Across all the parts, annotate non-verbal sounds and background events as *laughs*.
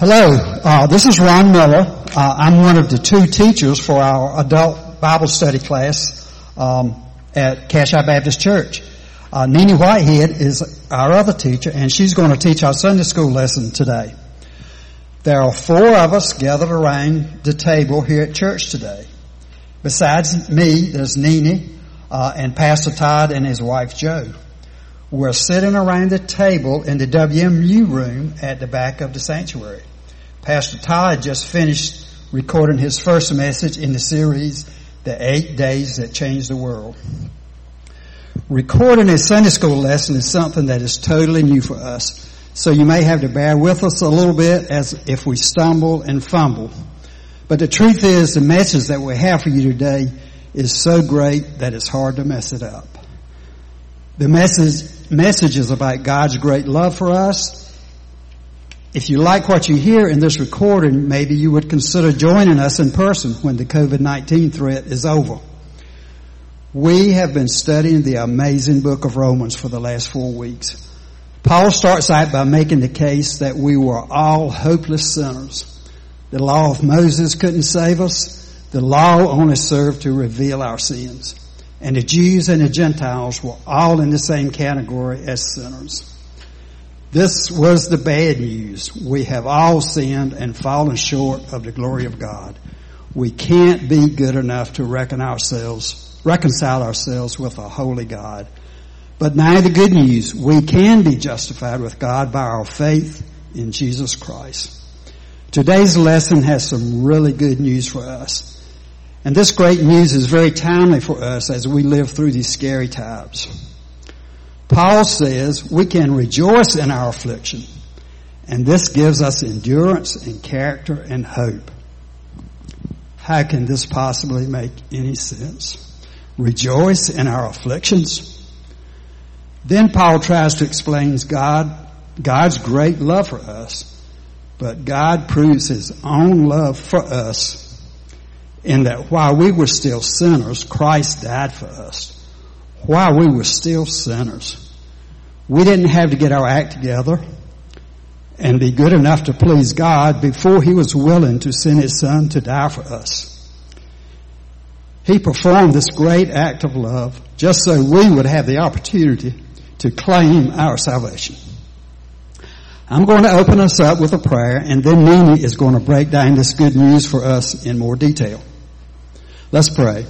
Hello, uh, this is Ron Miller. Uh, I'm one of the two teachers for our adult Bible study class um, at Cache Baptist Church. Uh, Nene Whitehead is our other teacher, and she's going to teach our Sunday school lesson today. There are four of us gathered around the table here at church today. Besides me, there's Nene uh, and Pastor Todd and his wife Joe. We're sitting around the table in the WMU room at the back of the sanctuary. Pastor Todd just finished recording his first message in the series, The Eight Days That Changed the World. Recording a Sunday school lesson is something that is totally new for us. So you may have to bear with us a little bit as if we stumble and fumble. But the truth is the message that we have for you today is so great that it's hard to mess it up. The message, message is about God's great love for us if you like what you hear in this recording, maybe you would consider joining us in person when the COVID-19 threat is over. We have been studying the amazing book of Romans for the last four weeks. Paul starts out by making the case that we were all hopeless sinners. The law of Moses couldn't save us. The law only served to reveal our sins. And the Jews and the Gentiles were all in the same category as sinners. This was the bad news. We have all sinned and fallen short of the glory of God. We can't be good enough to reckon ourselves, reconcile ourselves with a holy God. But now the good news, we can be justified with God by our faith in Jesus Christ. Today's lesson has some really good news for us. And this great news is very timely for us as we live through these scary times. Paul says we can rejoice in our affliction, and this gives us endurance and character and hope. How can this possibly make any sense? Rejoice in our afflictions? Then Paul tries to explain God, God's great love for us, but God proves his own love for us in that while we were still sinners, Christ died for us while we were still sinners. We didn't have to get our act together and be good enough to please God before He was willing to send His Son to die for us. He performed this great act of love just so we would have the opportunity to claim our salvation. I'm going to open us up with a prayer and then Nene is going to break down this good news for us in more detail. Let's pray.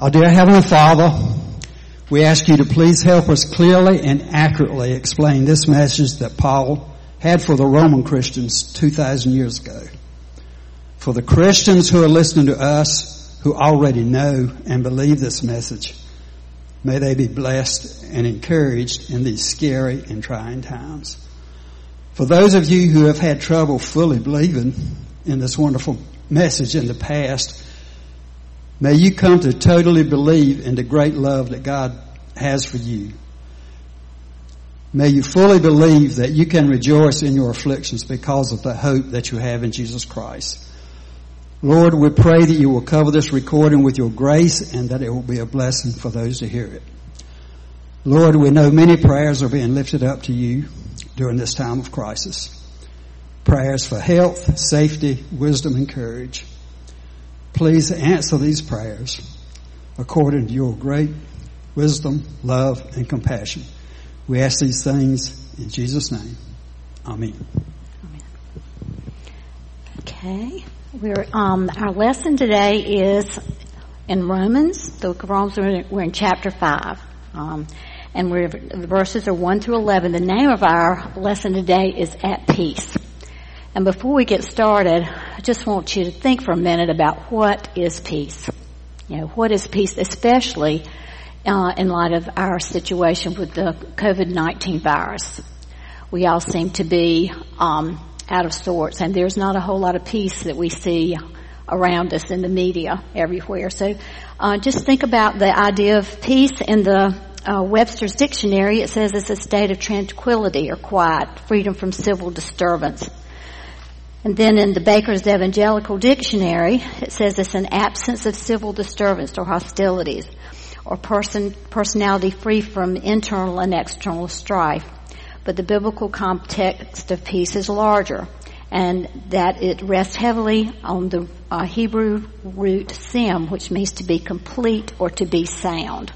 Our dear Heavenly Father, we ask you to please help us clearly and accurately explain this message that Paul had for the Roman Christians 2,000 years ago. For the Christians who are listening to us, who already know and believe this message, may they be blessed and encouraged in these scary and trying times. For those of you who have had trouble fully believing in this wonderful message in the past, May you come to totally believe in the great love that God has for you. May you fully believe that you can rejoice in your afflictions because of the hope that you have in Jesus Christ. Lord, we pray that you will cover this recording with your grace and that it will be a blessing for those to hear it. Lord, we know many prayers are being lifted up to you during this time of crisis. Prayers for health, safety, wisdom, and courage. Please answer these prayers according to your great wisdom, love, and compassion. We ask these things in Jesus' name. Amen. Amen. Okay. We're, um, our lesson today is in Romans. The book of Romans, we're in chapter 5. Um, and we're, the verses are 1 through 11. The name of our lesson today is At Peace. And before we get started, I just want you to think for a minute about what is peace. You know, what is peace, especially uh, in light of our situation with the COVID-19 virus. We all seem to be um, out of sorts, and there's not a whole lot of peace that we see around us in the media everywhere. So, uh, just think about the idea of peace in the uh, Webster's dictionary. It says it's a state of tranquility or quiet, freedom from civil disturbance. And then in the Baker's Evangelical Dictionary, it says it's an absence of civil disturbance or hostilities, or person, personality free from internal and external strife. but the biblical context of peace is larger and that it rests heavily on the uh, Hebrew root sim, which means to be complete or to be sound.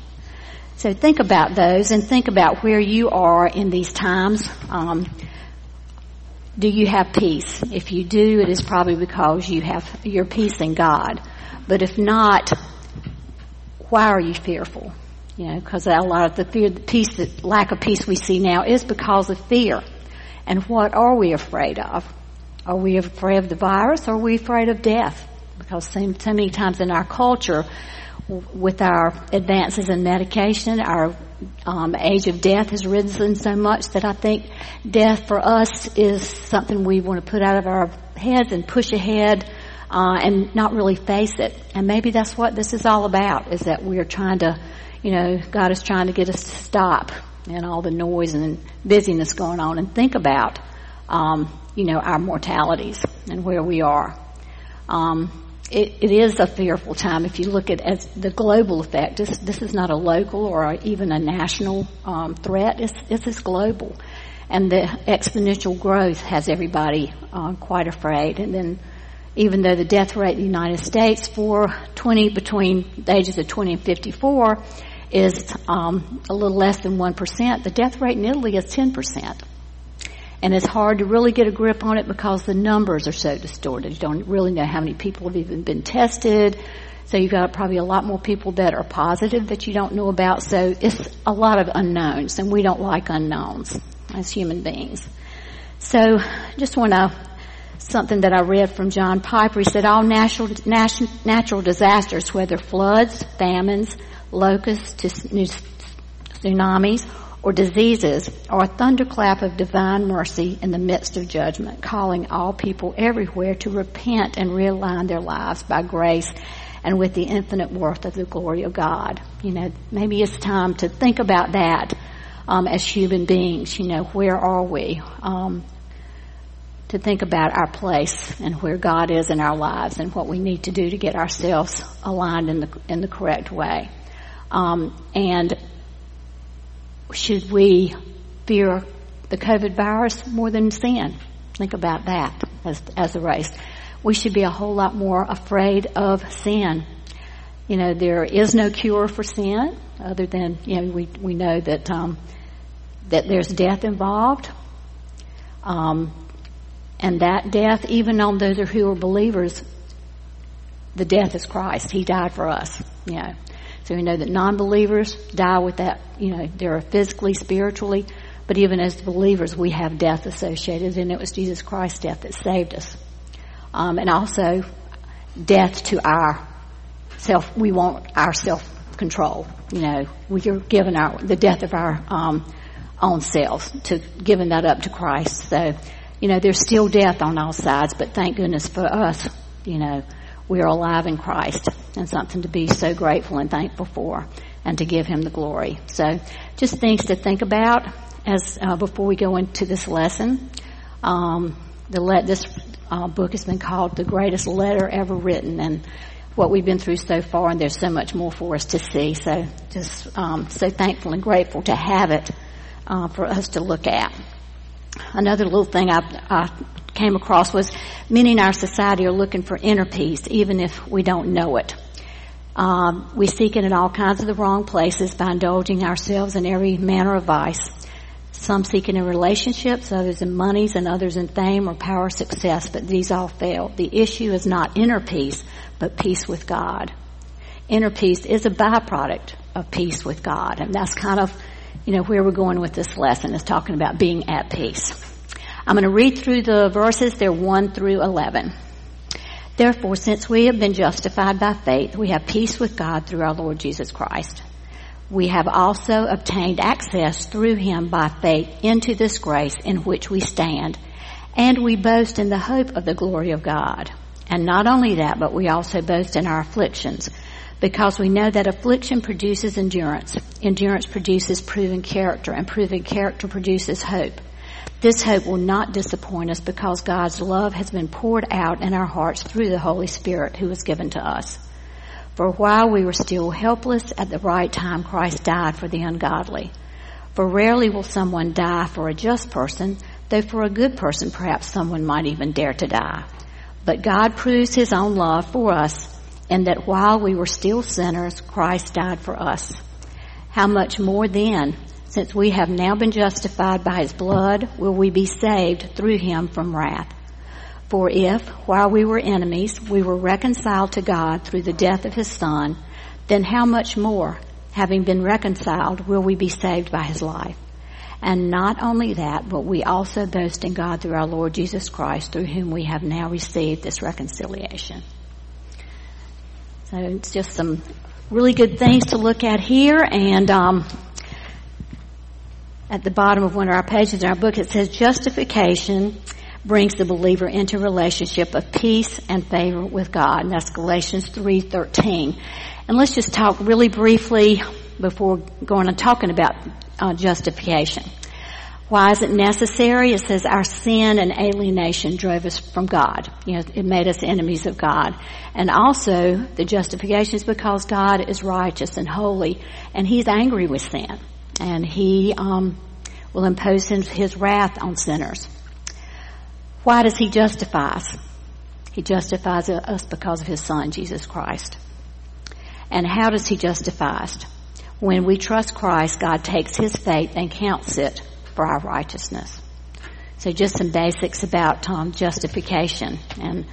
So think about those and think about where you are in these times. Um, do you have peace? If you do, it is probably because you have your peace in God. But if not, why are you fearful? You know, because a lot of the fear, the peace, the lack of peace we see now is because of fear. And what are we afraid of? Are we afraid of the virus or are we afraid of death? Because so, many times in our culture, with our advances in medication, our um, age of death has risen so much that I think death for us is something we want to put out of our heads and push ahead uh, and not really face it. And maybe that's what this is all about: is that we are trying to, you know, God is trying to get us to stop and all the noise and busyness going on and think about, um, you know, our mortalities and where we are. Um, it, it is a fearful time if you look at as the global effect. This, this is not a local or even a national um, threat. It's, it's global, and the exponential growth has everybody uh, quite afraid. And then, even though the death rate in the United States for 20 between the ages of 20 and 54 is um, a little less than one percent, the death rate in Italy is 10 percent and it's hard to really get a grip on it because the numbers are so distorted. You don't really know how many people have even been tested. So you've got probably a lot more people that are positive that you don't know about. So it's a lot of unknowns, and we don't like unknowns as human beings. So just want to something that I read from John Piper. He said all natural natural disasters, whether floods, famines, locusts, tsunamis, or diseases or a thunderclap of divine mercy in the midst of judgment, calling all people everywhere to repent and realign their lives by grace and with the infinite worth of the glory of God. You know, maybe it's time to think about that um, as human beings. You know, where are we? Um, to think about our place and where God is in our lives and what we need to do to get ourselves aligned in the in the correct way. Um, and should we fear the COVID virus more than sin? Think about that as, as a race. We should be a whole lot more afraid of sin. You know, there is no cure for sin other than, you know, we, we know that, um, that there's death involved. Um, and that death, even on those who are believers, the death is Christ. He died for us, you know. So we know that non-believers die with that, you know, they're physically, spiritually, but even as believers, we have death associated, and it was Jesus Christ's death that saved us. Um, and also, death to our self, we want our self-control. You know, we are given our, the death of our, um, own selves, to giving that up to Christ. So, you know, there's still death on all sides, but thank goodness for us, you know, we are alive in Christ and something to be so grateful and thankful for and to give him the glory. So just things to think about as uh, before we go into this lesson. Um, the let this uh, book has been called the greatest letter ever written and what we've been through so far and there's so much more for us to see. So just um, so thankful and grateful to have it uh, for us to look at. Another little thing I, I came across was many in our society are looking for inner peace, even if we don't know it. Um, we seek it in all kinds of the wrong places by indulging ourselves in every manner of vice. Some seek it in relationships, others in monies, and others in fame or power, or success, but these all fail. The issue is not inner peace, but peace with God. Inner peace is a byproduct of peace with God, and that's kind of, you know, where we're going with this lesson is talking about being at peace. I'm going to read through the verses. They're 1 through 11. Therefore, since we have been justified by faith, we have peace with God through our Lord Jesus Christ. We have also obtained access through him by faith into this grace in which we stand, and we boast in the hope of the glory of God. And not only that, but we also boast in our afflictions, because we know that affliction produces endurance. Endurance produces proven character, and proven character produces hope. This hope will not disappoint us because God's love has been poured out in our hearts through the Holy Spirit who was given to us. For while we were still helpless, at the right time Christ died for the ungodly. For rarely will someone die for a just person, though for a good person perhaps someone might even dare to die. But God proves his own love for us in that while we were still sinners, Christ died for us. How much more then, since we have now been justified by his blood, will we be saved through him from wrath? For if, while we were enemies, we were reconciled to God through the death of his son, then how much more, having been reconciled, will we be saved by his life? And not only that, but we also boast in God through our Lord Jesus Christ, through whom we have now received this reconciliation. So it's just some really good things to look at here. And um, at the bottom of one of our pages in our book, it says justification brings the believer into relationship of peace and favor with God. And that's Galatians 3.13. And let's just talk really briefly before going and talking about uh, justification. Why is it necessary? It says our sin and alienation drove us from God. You know, it made us enemies of God. And also, the justification is because God is righteous and holy, and He's angry with sin. And He um, will impose his, his wrath on sinners. Why does He justify us? He justifies us because of His Son, Jesus Christ. And how does He justify us? When we trust Christ, God takes His faith and counts it for our righteousness. So just some basics about um, justification and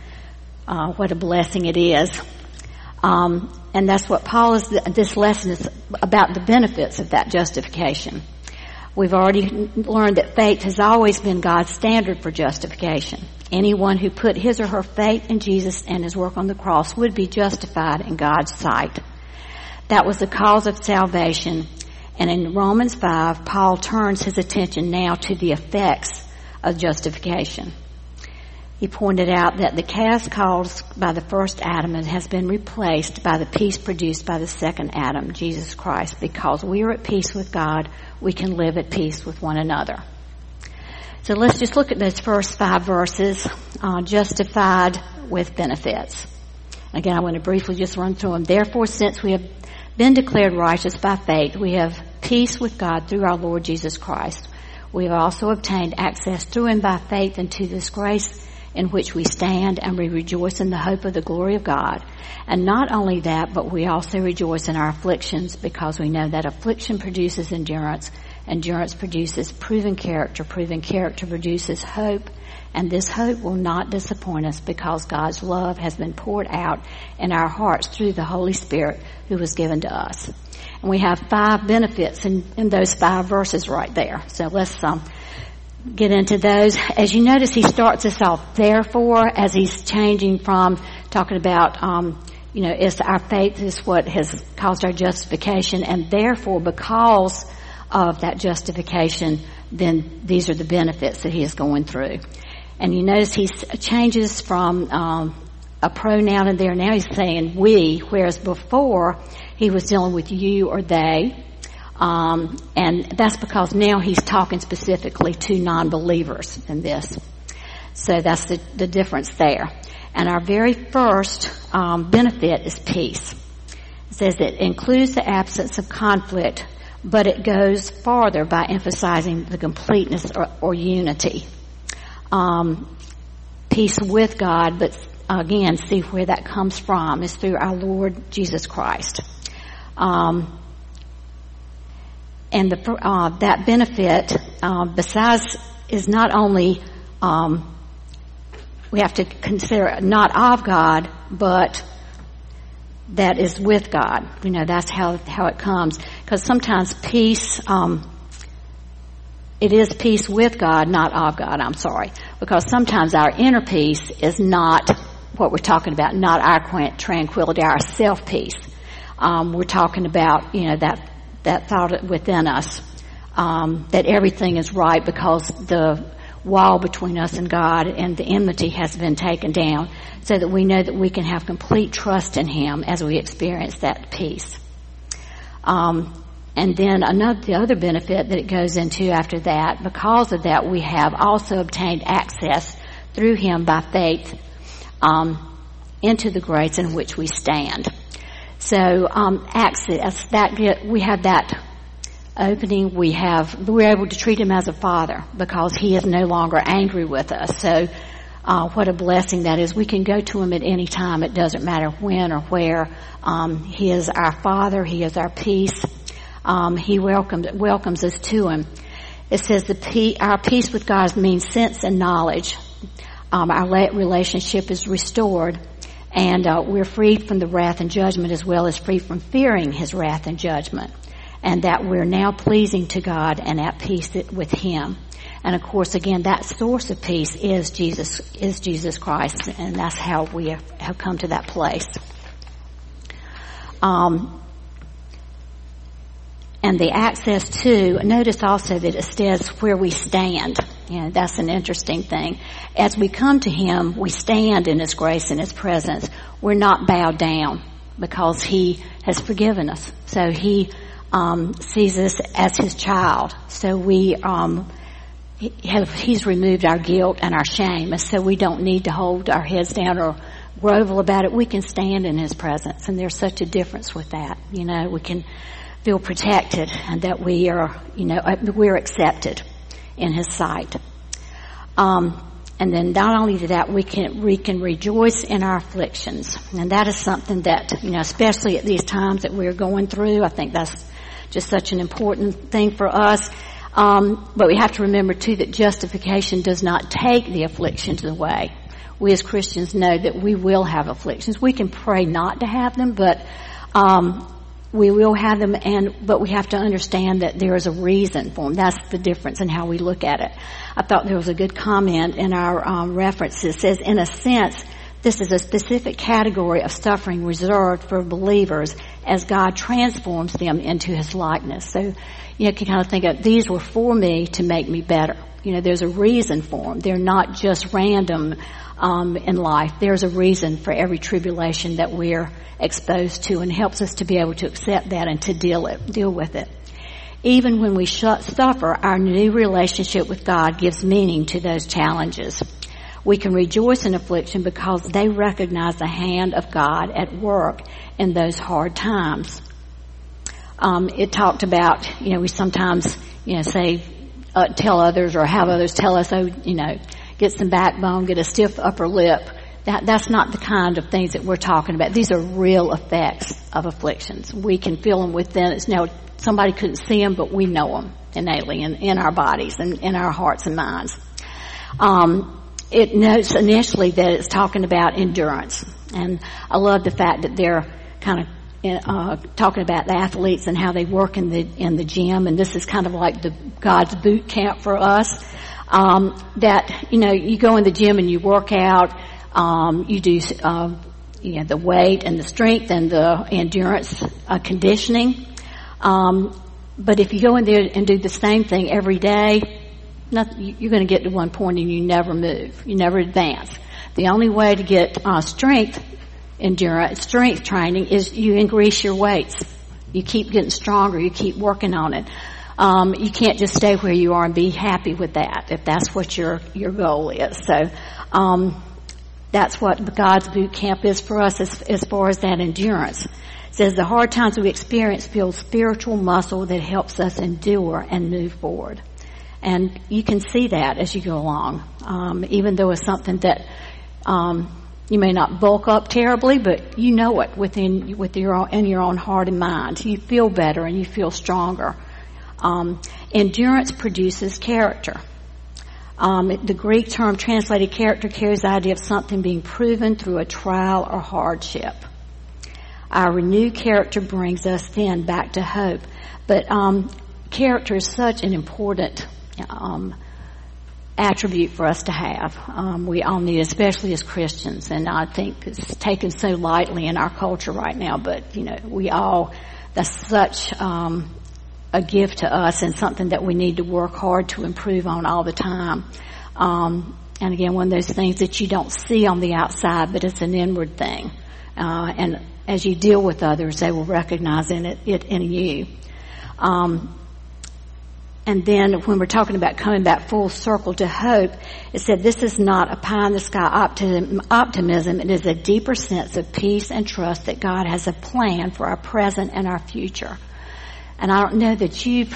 uh, what a blessing it is. Um, and that's what Paul is, this lesson is about the benefits of that justification. We've already learned that faith has always been God's standard for justification. Anyone who put his or her faith in Jesus and his work on the cross would be justified in God's sight. That was the cause of salvation and in Romans 5, Paul turns his attention now to the effects of justification. He pointed out that the chaos caused by the first Adam has been replaced by the peace produced by the second Adam, Jesus Christ. Because we are at peace with God, we can live at peace with one another. So let's just look at those first five verses, uh, justified with benefits. Again, I want to briefly just run through them. Therefore, since we have been declared righteous by faith, we have peace with God through our Lord Jesus Christ. We have also obtained access through him by faith into this grace in which we stand and we rejoice in the hope of the glory of God. And not only that, but we also rejoice in our afflictions because we know that affliction produces endurance, endurance produces proven character, proven character produces hope, and this hope will not disappoint us because God's love has been poured out in our hearts through the Holy Spirit who was given to us. And we have five benefits in, in those five verses right there. So let's um, get into those. As you notice, he starts us off, therefore, as he's changing from talking about, um, you know, it's our faith is what has caused our justification, and therefore, because of that justification, then these are the benefits that he is going through. And you notice he changes from um, a pronoun in there. Now he's saying we, whereas before he was dealing with you or they. Um, and that's because now he's talking specifically to non-believers in this. So that's the, the difference there. And our very first um, benefit is peace. It says it includes the absence of conflict, but it goes farther by emphasizing the completeness or, or unity um, peace with God, but again, see where that comes from is through our Lord Jesus Christ. Um, and the, uh, that benefit, uh, besides, is not only um, we have to consider not of God, but that is with God. You know, that's how how it comes. Because sometimes peace um, it is peace with God, not of God, I'm sorry. Because sometimes our inner peace is not what we're talking about, not our tranquility, our self peace. Um, we're talking about, you know, that, that thought within us, um, that everything is right because the wall between us and God and the enmity has been taken down so that we know that we can have complete trust in Him as we experience that peace. Um, and then another, the other benefit that it goes into after that, because of that, we have also obtained access through Him by faith um, into the grace in which we stand. So um, access that get, we have that opening. We have, we're able to treat him as a father because he is no longer angry with us. So, uh, what a blessing that is. We can go to him at any time. It doesn't matter when or where. Um, he is our father. He is our peace. Um, he welcomes welcomes us to him. It says the our peace with God means sense and knowledge. Um, our relationship is restored, and uh, we're freed from the wrath and judgment as well as free from fearing His wrath and judgment and that we're now pleasing to God and at peace with Him. And of course, again, that source of peace is Jesus, is Jesus Christ, and that's how we have come to that place. Um, and the access to, notice also that it says where we stand. You know, that's an interesting thing. As we come to Him, we stand in His grace and His presence. We're not bowed down because He has forgiven us. So He um, sees us as his child. So we um, have, he's removed our guilt and our shame, and so we don't need to hold our heads down or grovel about it. We can stand in his presence, and there's such a difference with that. You know, we can feel protected and that we are, you know, uh, we're accepted in his sight. Um, and then not only that, we can, we can rejoice in our afflictions. And that is something that, you know, especially at these times that we're going through, I think that's just such an important thing for us. Um, but we have to remember too that justification does not take the afflictions away. We as Christians know that we will have afflictions. We can pray not to have them, but um, we will have them, and but we have to understand that there is a reason for them. That's the difference in how we look at it. I thought there was a good comment in our um, references. It says, in a sense, this is a specific category of suffering reserved for believers as God transforms them into His likeness. So you can kind of think of these were for me to make me better. You know, there's a reason for them. They're not just random um, in life. There's a reason for every tribulation that we're exposed to, and helps us to be able to accept that and to deal it, deal with it. Even when we suffer, our new relationship with God gives meaning to those challenges. We can rejoice in affliction because they recognize the hand of God at work in those hard times. Um, it talked about, you know, we sometimes, you know, say, uh, tell others or have others tell us, oh, you know, get some backbone, get a stiff upper lip. That, that's not the kind of things that we're talking about. These are real effects of afflictions. We can feel them within us. Now, somebody couldn't see them, but we know them innately in, in our bodies and in our hearts and minds. Um, it notes initially that it's talking about endurance. And I love the fact that they're kind of uh, talking about the athletes and how they work in the in the gym, and this is kind of like the God's boot camp for us. Um, that you know, you go in the gym and you work out, um, you do uh, you know the weight and the strength and the endurance uh, conditioning. Um, but if you go in there and do the same thing every day, nothing, you're going to get to one point and you never move. You never advance. The only way to get uh, strength endurance, strength training is you increase your weights. You keep getting stronger. You keep working on it. Um, you can't just stay where you are and be happy with that if that's what your your goal is. So um, that's what God's boot camp is for us as, as far as that endurance. It says the hard times we experience build spiritual muscle that helps us endure and move forward. And you can see that as you go along, um, even though it's something that um, you may not bulk up terribly, but you know it within with your own, in your own heart and mind. You feel better and you feel stronger. Um, endurance produces character. Um, the Greek term translated character carries the idea of something being proven through a trial or hardship. Our renewed character brings us then back to hope. But um, character is such an important um, attribute for us to have. Um, we all need, especially as Christians, and I think it's taken so lightly in our culture right now. But you know, we all that's such um, a gift to us, and something that we need to work hard to improve on all the time. Um, and again, one of those things that you don't see on the outside, but it's an inward thing. Uh, and as you deal with others, they will recognize in it, it in you. Um, and then when we're talking about coming back full circle to hope, it said this is not a pie in the sky optimism. It is a deeper sense of peace and trust that God has a plan for our present and our future. and I don't know that you've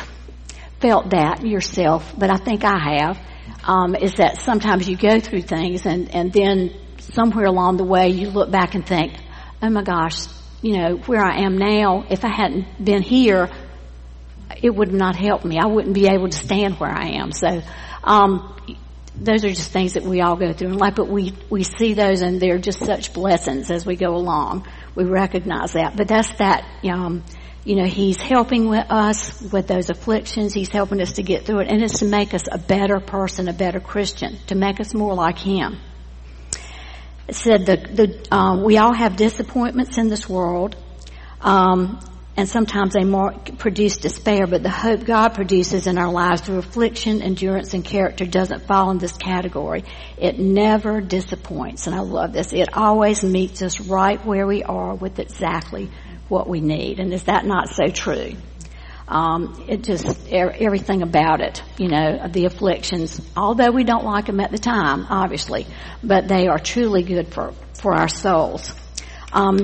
felt that yourself, but I think I have, um, is that sometimes you go through things and, and then somewhere along the way you look back and think, oh my gosh, you know, where I am now, if I hadn't been here, it would not help me. I wouldn't be able to stand where I am. So, um, those are just things that we all go through in life, but we, we see those and they're just such blessings as we go along. We recognize that. But that's that, um, you know, He's helping with us with those afflictions. He's helping us to get through it. And it's to make us a better person, a better Christian, to make us more like Him. It said that the, um, we all have disappointments in this world. Um, and sometimes they produce despair, but the hope God produces in our lives through affliction, endurance, and character doesn't fall in this category. It never disappoints, and I love this. It always meets us right where we are with exactly what we need. And is that not so true? Um, it just everything about it, you know, the afflictions. Although we don't like them at the time, obviously, but they are truly good for for our souls. Um,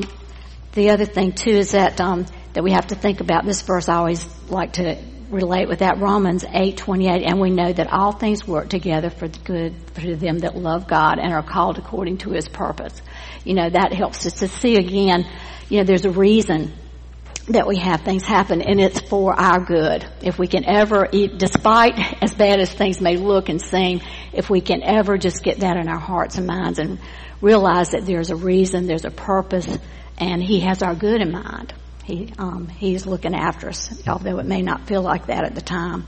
the other thing too is that um, that we have to think about. This verse I always like to relate with that Romans eight twenty eight, and we know that all things work together for the good for them that love God and are called according to His purpose. You know that helps us to see again. You know, there's a reason that we have things happen and it's for our good. If we can ever, despite as bad as things may look and seem, if we can ever just get that in our hearts and minds and realize that there's a reason, there's a purpose, and He has our good in mind. He, um, he's looking after us, although it may not feel like that at the time.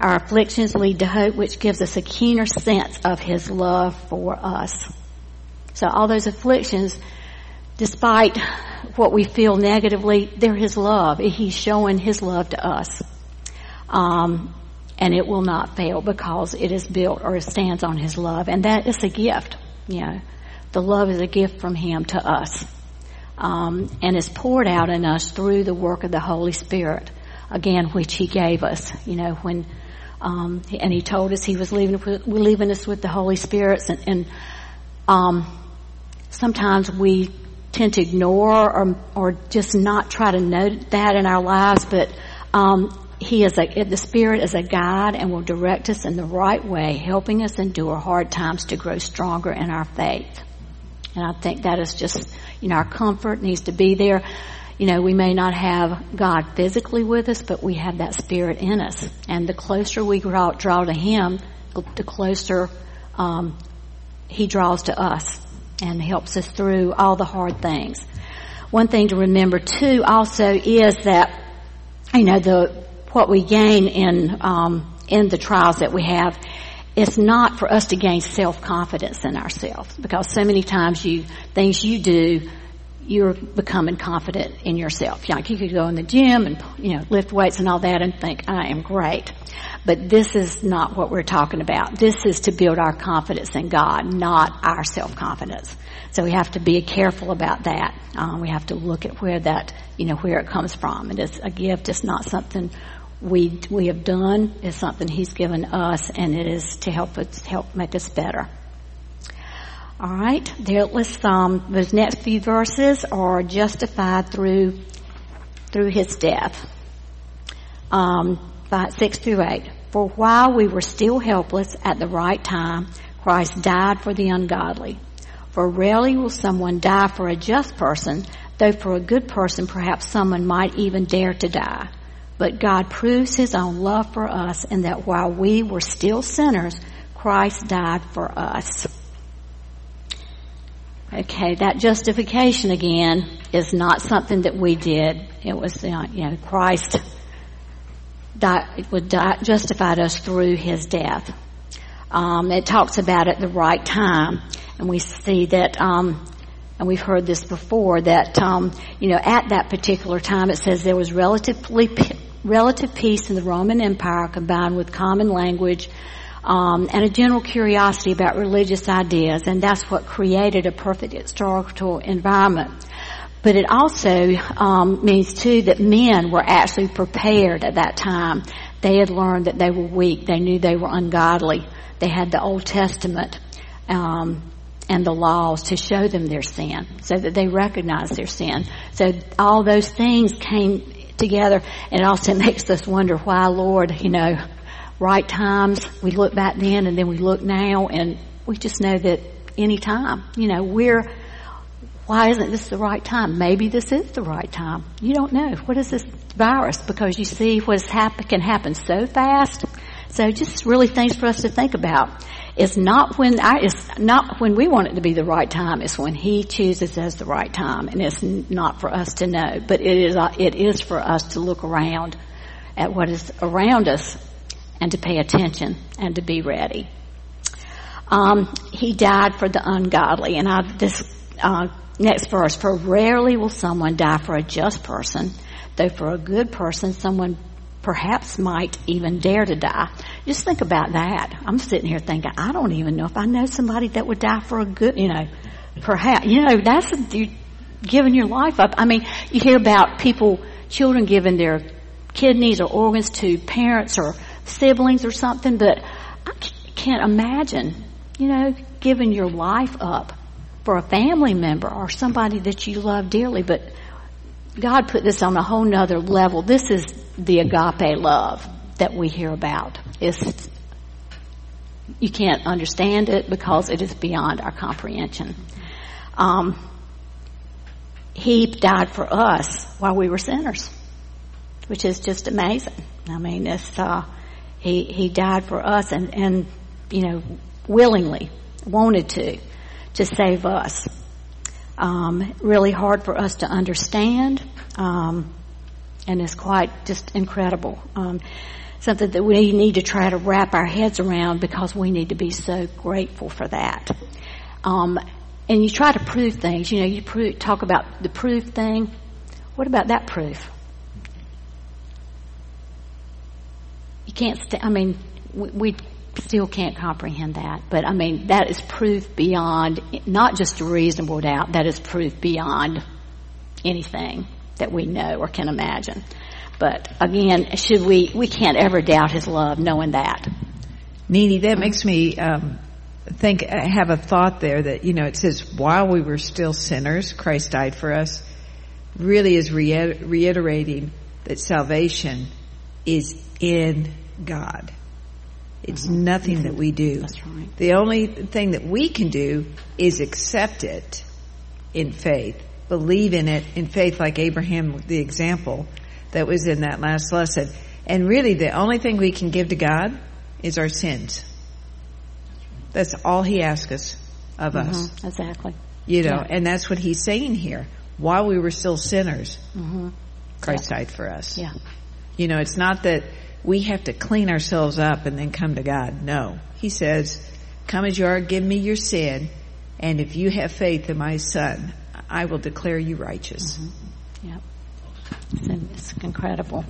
Our afflictions lead to hope, which gives us a keener sense of His love for us. So all those afflictions, despite what we feel negatively, they're His love. He's showing His love to us. Um, and it will not fail because it is built or it stands on His love. And that is a gift, you know. The love is a gift from Him to us um, and is poured out in us through the work of the Holy Spirit, again, which He gave us. You know, when um, and He told us He was leaving leaving us with the Holy Spirit, and, and um, sometimes we tend to ignore or or just not try to note that in our lives, but. Um, he is a, the Spirit is a guide and will direct us in the right way, helping us endure hard times to grow stronger in our faith. And I think that is just you know, our comfort needs to be there. You know, we may not have God physically with us, but we have that Spirit in us. And the closer we draw, draw to Him, the closer um, He draws to us and helps us through all the hard things. One thing to remember too also is that, you know, the, what we gain in, um, in the trials that we have it's not for us to gain self-confidence in ourselves because so many times you, things you do, you're becoming confident in yourself. Like you could go in the gym and, you know, lift weights and all that and think, I am great. But this is not what we're talking about. This is to build our confidence in God, not our self-confidence. So we have to be careful about that. Um, we have to look at where that, you know, where it comes from. It is a gift. It's not something we we have done is something He's given us, and it is to help us help make us better. All right, there. Let's um, those next few verses are justified through through His death. Um, by six through eight. For while we were still helpless at the right time, Christ died for the ungodly. For rarely will someone die for a just person, though for a good person perhaps someone might even dare to die. But God proves his own love for us in that while we were still sinners, Christ died for us. Okay, that justification again is not something that we did. It was, you know, Christ died, would die, justified us through his death. Um, it talks about at the right time, and we see that um, and we've heard this before that um, you know at that particular time it says there was relatively relative peace in the Roman Empire combined with common language um, and a general curiosity about religious ideas, and that's what created a perfect historical environment. But it also um, means too that men were actually prepared at that time. They had learned that they were weak. They knew they were ungodly. They had the Old Testament um, and the laws to show them their sin, so that they recognized their sin. So all those things came together. And it also *laughs* makes us wonder why, Lord, you know, right times, we look back then and then we look now and we just know that any time, you know, we're, why isn't this the right time? Maybe this is the right time. You don't know. What is this virus? Because you see what's happen, can happen so fast. So just really things for us to think about. It's not when I, it's not when we want it to be the right time. It's when He chooses as the right time, and it's not for us to know. But it is, uh, it is for us to look around at what is around us and to pay attention and to be ready. Um, he died for the ungodly, and I, this uh, next verse: For rarely will someone die for a just person, though for a good person, someone perhaps might even dare to die. Just think about that. I'm sitting here thinking, I don't even know if I know somebody that would die for a good, you know, perhaps, you know, that's you giving your life up. I mean, you hear about people, children giving their kidneys or organs to parents or siblings or something, but I can't imagine, you know, giving your life up for a family member or somebody that you love dearly, but God put this on a whole nother level. This is the agape love that we hear about. It's, you can't understand it because it is beyond our comprehension. Um, he died for us while we were sinners, which is just amazing. I mean, it's, uh, he, he died for us and, and, you know, willingly wanted to, to save us um, really hard for us to understand, um, and it's quite just incredible. Um, something that we need to try to wrap our heads around because we need to be so grateful for that. Um, and you try to prove things. You know, you prove, talk about the proof thing. What about that proof? You can't. St- I mean, we, we still can't comprehend that. But I mean, that is proof beyond, not just a reasonable doubt, that is proof beyond anything that we know or can imagine. But again, should we, we can't ever doubt his love knowing that. Nene, that makes me, um, think, have a thought there that, you know, it says, while we were still sinners, Christ died for us, really is reiterating that salvation is in God. It's mm-hmm. nothing that we do. That's right. The only thing that we can do is accept it in faith, believe in it in faith, like Abraham, the example that was in that last lesson. And really, the only thing we can give to God is our sins. That's all He asks us of mm-hmm. us. Exactly. You know, yeah. and that's what He's saying here. While we were still sinners, mm-hmm. Christ yeah. died for us. Yeah. You know, it's not that we have to clean ourselves up and then come to God. No. He says, come as you are, give me your sin, and if you have faith in my son, I will declare you righteous. Mm-hmm. Yep. It's, it's incredible.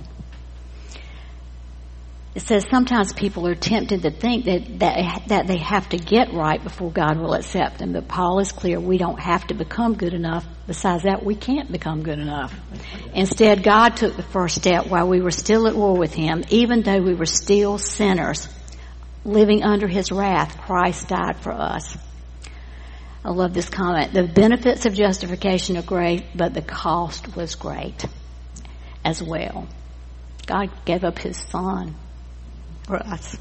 It says sometimes people are tempted to think that, that, that they have to get right before God will accept them. But Paul is clear we don't have to become good enough. Besides that, we can't become good enough. Instead, God took the first step while we were still at war with Him, even though we were still sinners. Living under His wrath, Christ died for us. I love this comment. The benefits of justification are great, but the cost was great as well. God gave up His Son for us.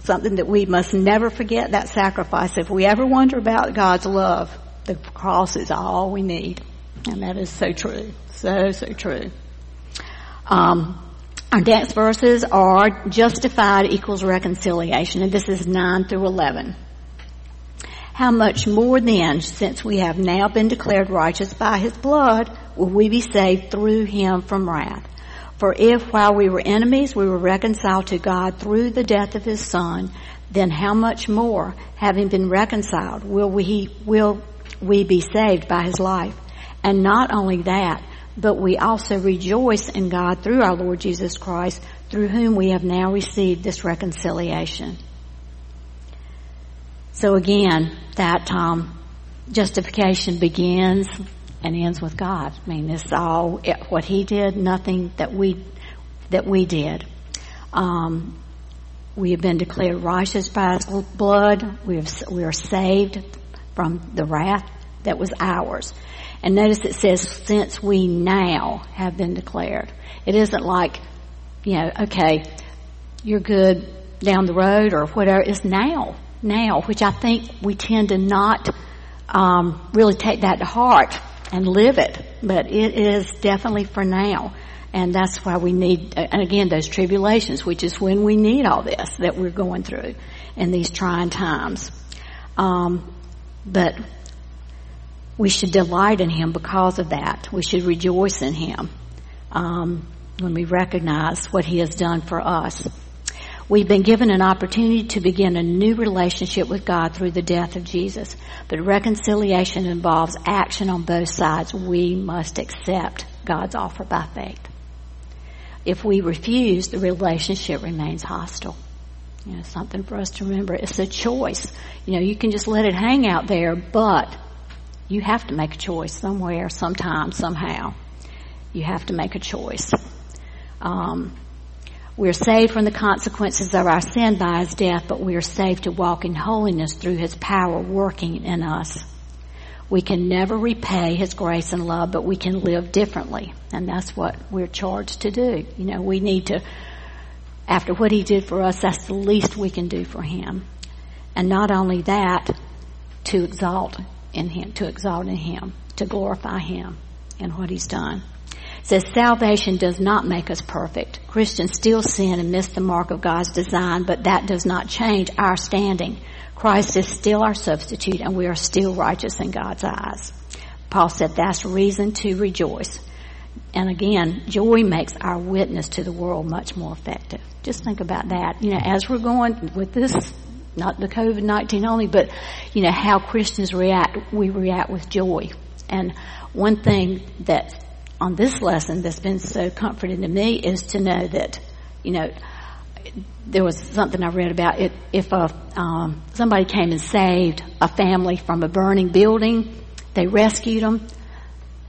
Something that we must never forget that sacrifice. If we ever wonder about God's love, the cross is all we need. And that is so true. So, so true. Um, our next verses are justified equals reconciliation, and this is 9 through 11. How much more then, since we have now been declared righteous by his blood, will we be saved through him from wrath? For if while we were enemies we were reconciled to God through the death of his son, then how much more, having been reconciled, will we, will we be saved by his life? And not only that, but we also rejoice in God through our Lord Jesus Christ, through whom we have now received this reconciliation. So again, that um, justification begins and ends with God. I mean, it's all what He did, nothing that we that we did. Um, we have been declared righteous by His blood. We have we are saved from the wrath that was ours. And notice it says, since we now have been declared. It isn't like, you know, okay, you're good down the road or whatever. It's now, now, which I think we tend to not um, really take that to heart and live it. But it is definitely for now. And that's why we need, and again, those tribulations, which is when we need all this that we're going through in these trying times. Um, but we should delight in Him because of that. We should rejoice in Him um, when we recognize what He has done for us. We've been given an opportunity to begin a new relationship with God through the death of Jesus. But reconciliation involves action on both sides. We must accept God's offer by faith. If we refuse, the relationship remains hostile. You know, something for us to remember. It's a choice. You know, you can just let it hang out there, but you have to make a choice somewhere, sometime, somehow. You have to make a choice. Um, we're saved from the consequences of our sin by his death, but we are saved to walk in holiness through his power working in us. We can never repay his grace and love, but we can live differently. And that's what we're charged to do. You know, we need to, after what he did for us, that's the least we can do for him. And not only that, to exalt in him, to exalt in him, to glorify him and what he's done. Says salvation does not make us perfect. Christians still sin and miss the mark of God's design, but that does not change our standing. Christ is still our substitute and we are still righteous in God's eyes. Paul said that's reason to rejoice. And again, joy makes our witness to the world much more effective. Just think about that. You know, as we're going with this not the COVID-19 only, but, you know, how Christians react, we react with joy. And one thing that on this lesson that's been so comforting to me is to know that, you know, there was something I read about it. If a, um, somebody came and saved a family from a burning building, they rescued them.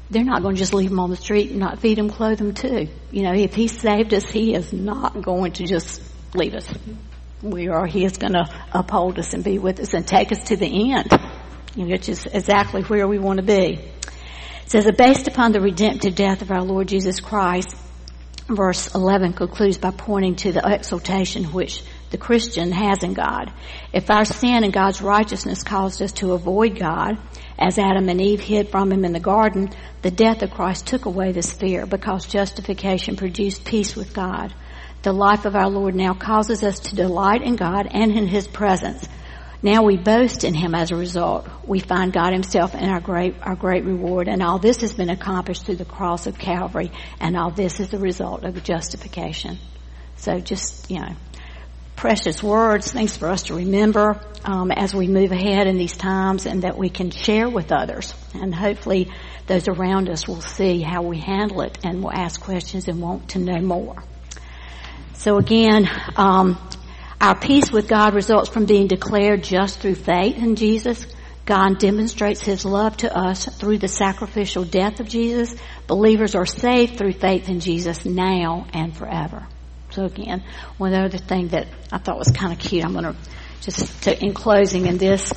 They're not going to just leave them on the street and not feed them, clothe them too. You know, if He saved us, He is not going to just leave us we are, He is going to uphold us and be with us and take us to the end, which is exactly where we want to be. Says that based upon the redemptive death of our Lord Jesus Christ, verse 11 concludes by pointing to the exaltation which the Christian has in God. If our sin and God's righteousness caused us to avoid God, as Adam and Eve hid from him in the garden, the death of Christ took away this fear because justification produced peace with God. The life of our Lord now causes us to delight in God and in His presence. Now we boast in Him as a result. We find God Himself in our great, our great reward. And all this has been accomplished through the cross of Calvary. And all this is the result of justification. So just, you know, precious words, things for us to remember um, as we move ahead in these times and that we can share with others. And hopefully those around us will see how we handle it and will ask questions and want to know more. So again, um, our peace with God results from being declared just through faith in Jesus. God demonstrates His love to us through the sacrificial death of Jesus. Believers are saved through faith in Jesus now and forever. So again, one other thing that I thought was kind of cute, I'm going to just to, in closing in this,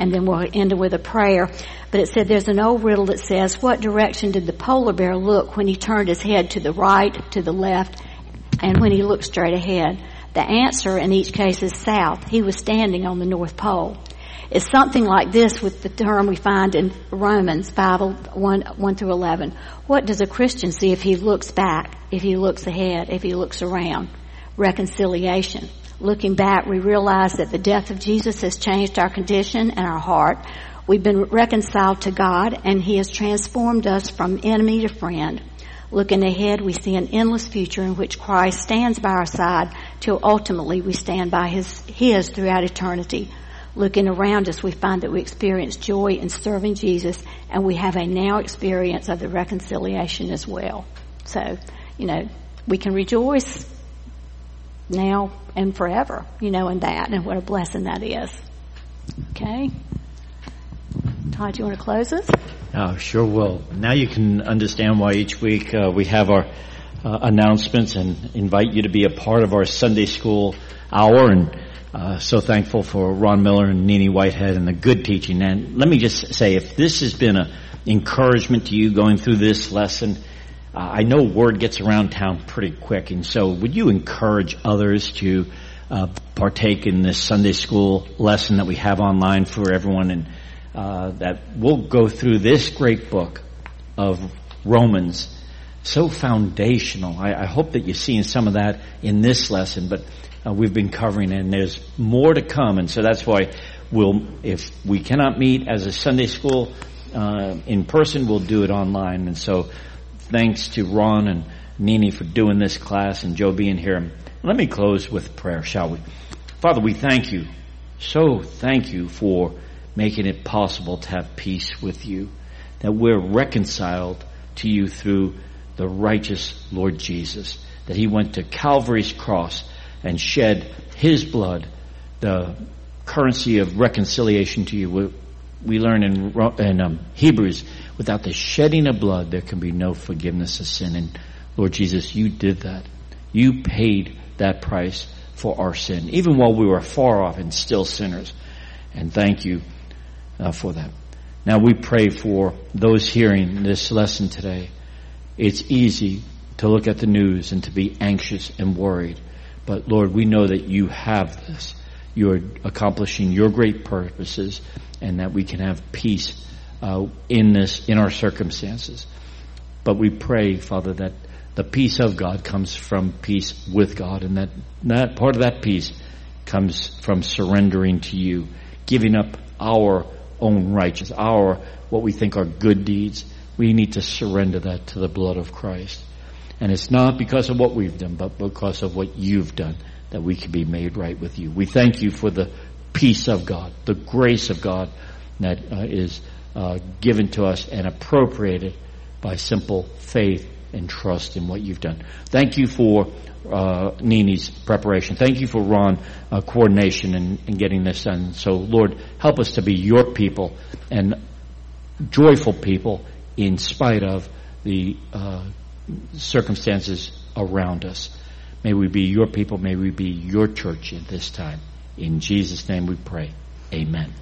and then we'll end it with a prayer. But it said there's an old riddle that says, what direction did the polar bear look when he turned his head to the right, to the left, and when he looked straight ahead. The answer in each case is south. He was standing on the North Pole. It's something like this with the term we find in Romans 5, 1, 1 through 11. What does a Christian see if he looks back, if he looks ahead, if he looks around? Reconciliation. Looking back, we realize that the death of Jesus has changed our condition and our heart. We've been reconciled to God and He has transformed us from enemy to friend. Looking ahead, we see an endless future in which Christ stands by our side till ultimately we stand by his, his throughout eternity. Looking around us, we find that we experience joy in serving Jesus and we have a now experience of the reconciliation as well. So, you know, we can rejoice now and forever, you know, in that and what a blessing that is. Okay? Todd, do you want to close us? Oh, sure will. Now you can understand why each week uh, we have our uh, announcements and invite you to be a part of our Sunday school hour. And uh, so thankful for Ron Miller and Nene Whitehead and the good teaching. And let me just say, if this has been an encouragement to you going through this lesson, uh, I know word gets around town pretty quick. And so would you encourage others to uh, partake in this Sunday school lesson that we have online for everyone and uh, that we'll go through this great book of Romans so foundational. I, I, hope that you're seeing some of that in this lesson, but uh, we've been covering it and there's more to come. And so that's why we'll, if we cannot meet as a Sunday school uh, in person, we'll do it online. And so thanks to Ron and Nene for doing this class and Joe being here. Let me close with prayer, shall we? Father, we thank you. So thank you for making it possible to have peace with you, that we're reconciled to you through the righteous Lord Jesus, that he went to Calvary's cross and shed his blood, the currency of reconciliation to you. We we learn in, in um, Hebrews, without the shedding of blood, there can be no forgiveness of sin. And Lord Jesus, you did that. You paid that price for our sin, even while we were far off and still sinners. And thank you uh, for that. Now we pray for those hearing this lesson today it's easy to look at the news and to be anxious and worried. But Lord, we know that you have this. You're accomplishing your great purposes and that we can have peace uh, in this, in our circumstances. But we pray, Father, that the peace of God comes from peace with God and that, that part of that peace comes from surrendering to you, giving up our own righteous, our, what we think are good deeds, we need to surrender that to the blood of Christ. And it's not because of what we've done, but because of what you've done that we can be made right with you. We thank you for the peace of God, the grace of God that uh, is uh, given to us and appropriated by simple faith and trust in what you've done. Thank you for uh, Nene's preparation. Thank you for Ron uh, coordination and, getting this done. So, Lord, help us to be your people and joyful people in spite of the uh, circumstances around us. May we be your people. May we be your church at this time. In Jesus' name we pray. Amen.